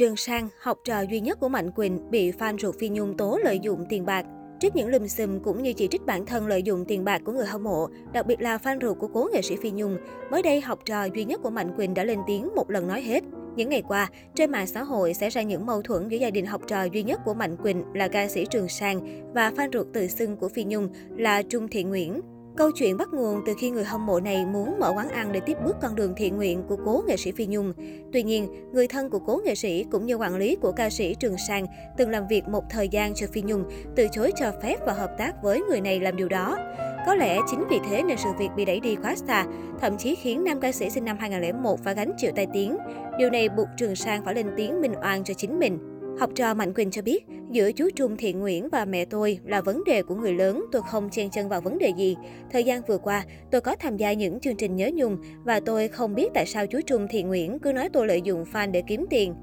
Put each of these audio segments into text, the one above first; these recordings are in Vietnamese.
Trường Sang, học trò duy nhất của Mạnh Quỳnh, bị fan ruột Phi Nhung tố lợi dụng tiền bạc. Trước những lùm xùm cũng như chỉ trích bản thân lợi dụng tiền bạc của người hâm mộ, đặc biệt là fan ruột của cố nghệ sĩ Phi Nhung, mới đây học trò duy nhất của Mạnh Quỳnh đã lên tiếng một lần nói hết. Những ngày qua, trên mạng xã hội xảy ra những mâu thuẫn giữa gia đình học trò duy nhất của Mạnh Quỳnh là ca sĩ Trường Sang và fan ruột tự xưng của Phi Nhung là Trung Thị Nguyễn. Câu chuyện bắt nguồn từ khi người hâm mộ này muốn mở quán ăn để tiếp bước con đường thiện nguyện của cố nghệ sĩ Phi Nhung. Tuy nhiên, người thân của cố nghệ sĩ cũng như quản lý của ca sĩ Trường Sang từng làm việc một thời gian cho Phi Nhung, từ chối cho phép và hợp tác với người này làm điều đó. Có lẽ chính vì thế nên sự việc bị đẩy đi quá xa, thậm chí khiến nam ca sĩ sinh năm 2001 phải gánh chịu tai tiếng. Điều này buộc Trường Sang phải lên tiếng minh oan cho chính mình. Học trò Mạnh Quỳnh cho biết, giữa chú Trung Thiện Nguyễn và mẹ tôi là vấn đề của người lớn, tôi không chen chân vào vấn đề gì. Thời gian vừa qua, tôi có tham gia những chương trình nhớ nhung và tôi không biết tại sao chú Trung Thiện Nguyễn cứ nói tôi lợi dụng fan để kiếm tiền.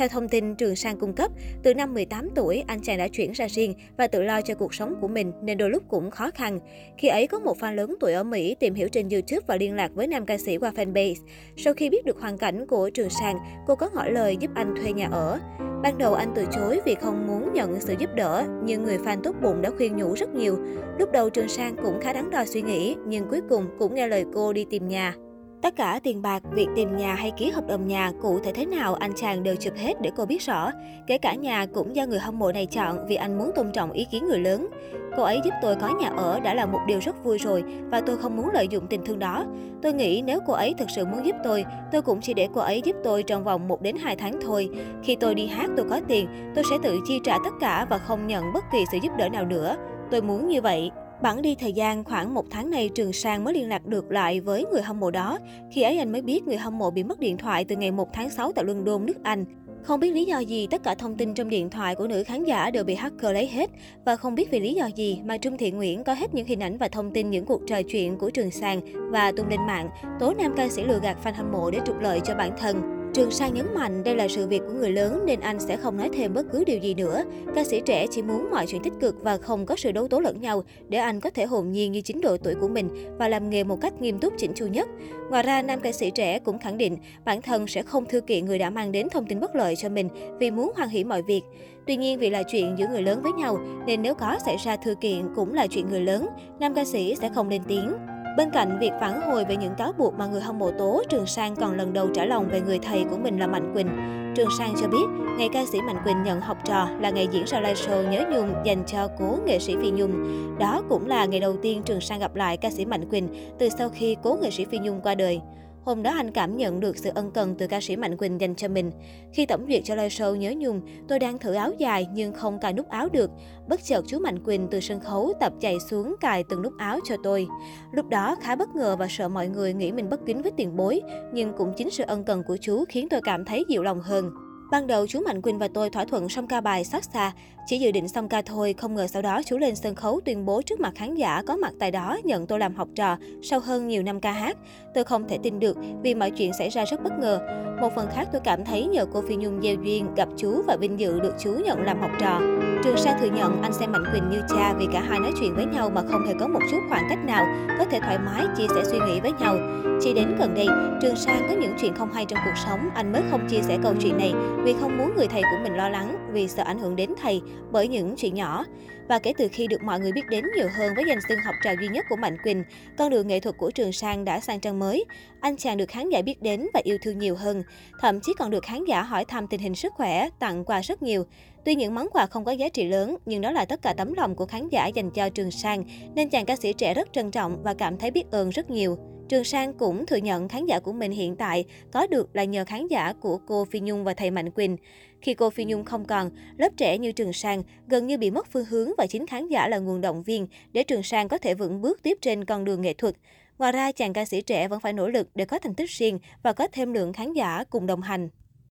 Theo thông tin Trường Sang cung cấp, từ năm 18 tuổi, anh chàng đã chuyển ra riêng và tự lo cho cuộc sống của mình nên đôi lúc cũng khó khăn. Khi ấy có một fan lớn tuổi ở Mỹ tìm hiểu trên YouTube và liên lạc với nam ca sĩ qua fanpage. Sau khi biết được hoàn cảnh của Trường Sang, cô có ngỏ lời giúp anh thuê nhà ở. Ban đầu anh từ chối vì không muốn nhận sự giúp đỡ, nhưng người fan tốt bụng đã khuyên nhủ rất nhiều. Lúc đầu Trường Sang cũng khá đắn đo suy nghĩ, nhưng cuối cùng cũng nghe lời cô đi tìm nhà. Tất cả tiền bạc, việc tìm nhà hay ký hợp đồng nhà cụ thể thế nào anh chàng đều chụp hết để cô biết rõ. Kể cả nhà cũng do người hâm mộ này chọn vì anh muốn tôn trọng ý kiến người lớn. Cô ấy giúp tôi có nhà ở đã là một điều rất vui rồi và tôi không muốn lợi dụng tình thương đó. Tôi nghĩ nếu cô ấy thực sự muốn giúp tôi, tôi cũng chỉ để cô ấy giúp tôi trong vòng 1 đến 2 tháng thôi. Khi tôi đi hát tôi có tiền, tôi sẽ tự chi trả tất cả và không nhận bất kỳ sự giúp đỡ nào nữa. Tôi muốn như vậy. Bẵng đi thời gian khoảng một tháng này, Trường Sang mới liên lạc được lại với người hâm mộ đó. Khi ấy anh mới biết người hâm mộ bị mất điện thoại từ ngày 1 tháng 6 tại London, nước Anh. Không biết lý do gì, tất cả thông tin trong điện thoại của nữ khán giả đều bị hacker lấy hết. Và không biết vì lý do gì mà Trung Thị Nguyễn có hết những hình ảnh và thông tin những cuộc trò chuyện của Trường Sang và tung lên mạng, tố nam ca sĩ lừa gạt fan hâm mộ để trục lợi cho bản thân. Trường Sang nhấn mạnh đây là sự việc của người lớn nên anh sẽ không nói thêm bất cứ điều gì nữa. Ca sĩ trẻ chỉ muốn mọi chuyện tích cực và không có sự đấu tố lẫn nhau để anh có thể hồn nhiên như chính độ tuổi của mình và làm nghề một cách nghiêm túc chỉnh chu nhất. Ngoài ra, nam ca sĩ trẻ cũng khẳng định bản thân sẽ không thư kiện người đã mang đến thông tin bất lợi cho mình vì muốn hoàn hỷ mọi việc. Tuy nhiên vì là chuyện giữa người lớn với nhau nên nếu có xảy ra thư kiện cũng là chuyện người lớn, nam ca sĩ sẽ không lên tiếng. Bên cạnh việc phản hồi về những cáo buộc mà người hâm mộ tố, Trường Sang còn lần đầu trả lòng về người thầy của mình là Mạnh Quỳnh. Trường Sang cho biết, ngày ca sĩ Mạnh Quỳnh nhận học trò là ngày diễn ra live show Nhớ Nhung dành cho cố nghệ sĩ Phi Nhung. Đó cũng là ngày đầu tiên Trường Sang gặp lại ca sĩ Mạnh Quỳnh từ sau khi cố nghệ sĩ Phi Nhung qua đời. Hôm đó anh cảm nhận được sự ân cần từ ca sĩ Mạnh Quỳnh dành cho mình. Khi tổng duyệt cho live show Nhớ Nhung, tôi đang thử áo dài nhưng không cài nút áo được. Bất chợt chú Mạnh Quỳnh từ sân khấu tập chạy xuống cài từng nút áo cho tôi. Lúc đó khá bất ngờ và sợ mọi người nghĩ mình bất kính với tiền bối, nhưng cũng chính sự ân cần của chú khiến tôi cảm thấy dịu lòng hơn. Ban đầu chú Mạnh Quỳnh và tôi thỏa thuận xong ca bài xót xa, chỉ dự định xong ca thôi, không ngờ sau đó chú lên sân khấu tuyên bố trước mặt khán giả có mặt tại đó nhận tôi làm học trò sau hơn nhiều năm ca hát. Tôi không thể tin được vì mọi chuyện xảy ra rất bất ngờ. Một phần khác tôi cảm thấy nhờ cô Phi Nhung gieo duyên gặp chú và vinh dự được chú nhận làm học trò. Trường Sa thừa nhận anh xem Mạnh Quỳnh như cha vì cả hai nói chuyện với nhau mà không hề có một chút khoảng cách nào, có thể thoải mái chia sẻ suy nghĩ với nhau. Chỉ đến gần đây, Trường Sa có những chuyện không hay trong cuộc sống, anh mới không chia sẻ câu chuyện này vì không muốn người thầy của mình lo lắng, vì sợ ảnh hưởng đến thầy bởi những chuyện nhỏ. Và kể từ khi được mọi người biết đến nhiều hơn với danh xưng học trò duy nhất của Mạnh Quỳnh, con đường nghệ thuật của Trường Sang đã sang trang mới. Anh chàng được khán giả biết đến và yêu thương nhiều hơn. Thậm chí còn được khán giả hỏi thăm tình hình sức khỏe, tặng quà rất nhiều. Tuy những món quà không có giá trị lớn, nhưng đó là tất cả tấm lòng của khán giả dành cho Trường Sang, nên chàng ca sĩ trẻ rất trân trọng và cảm thấy biết ơn rất nhiều. Trường Sang cũng thừa nhận khán giả của mình hiện tại có được là nhờ khán giả của cô Phi Nhung và thầy Mạnh Quỳnh. Khi cô Phi Nhung không còn, lớp trẻ như Trường Sang gần như bị mất phương hướng và chính khán giả là nguồn động viên để Trường Sang có thể vững bước tiếp trên con đường nghệ thuật. Ngoài ra, chàng ca sĩ trẻ vẫn phải nỗ lực để có thành tích riêng và có thêm lượng khán giả cùng đồng hành.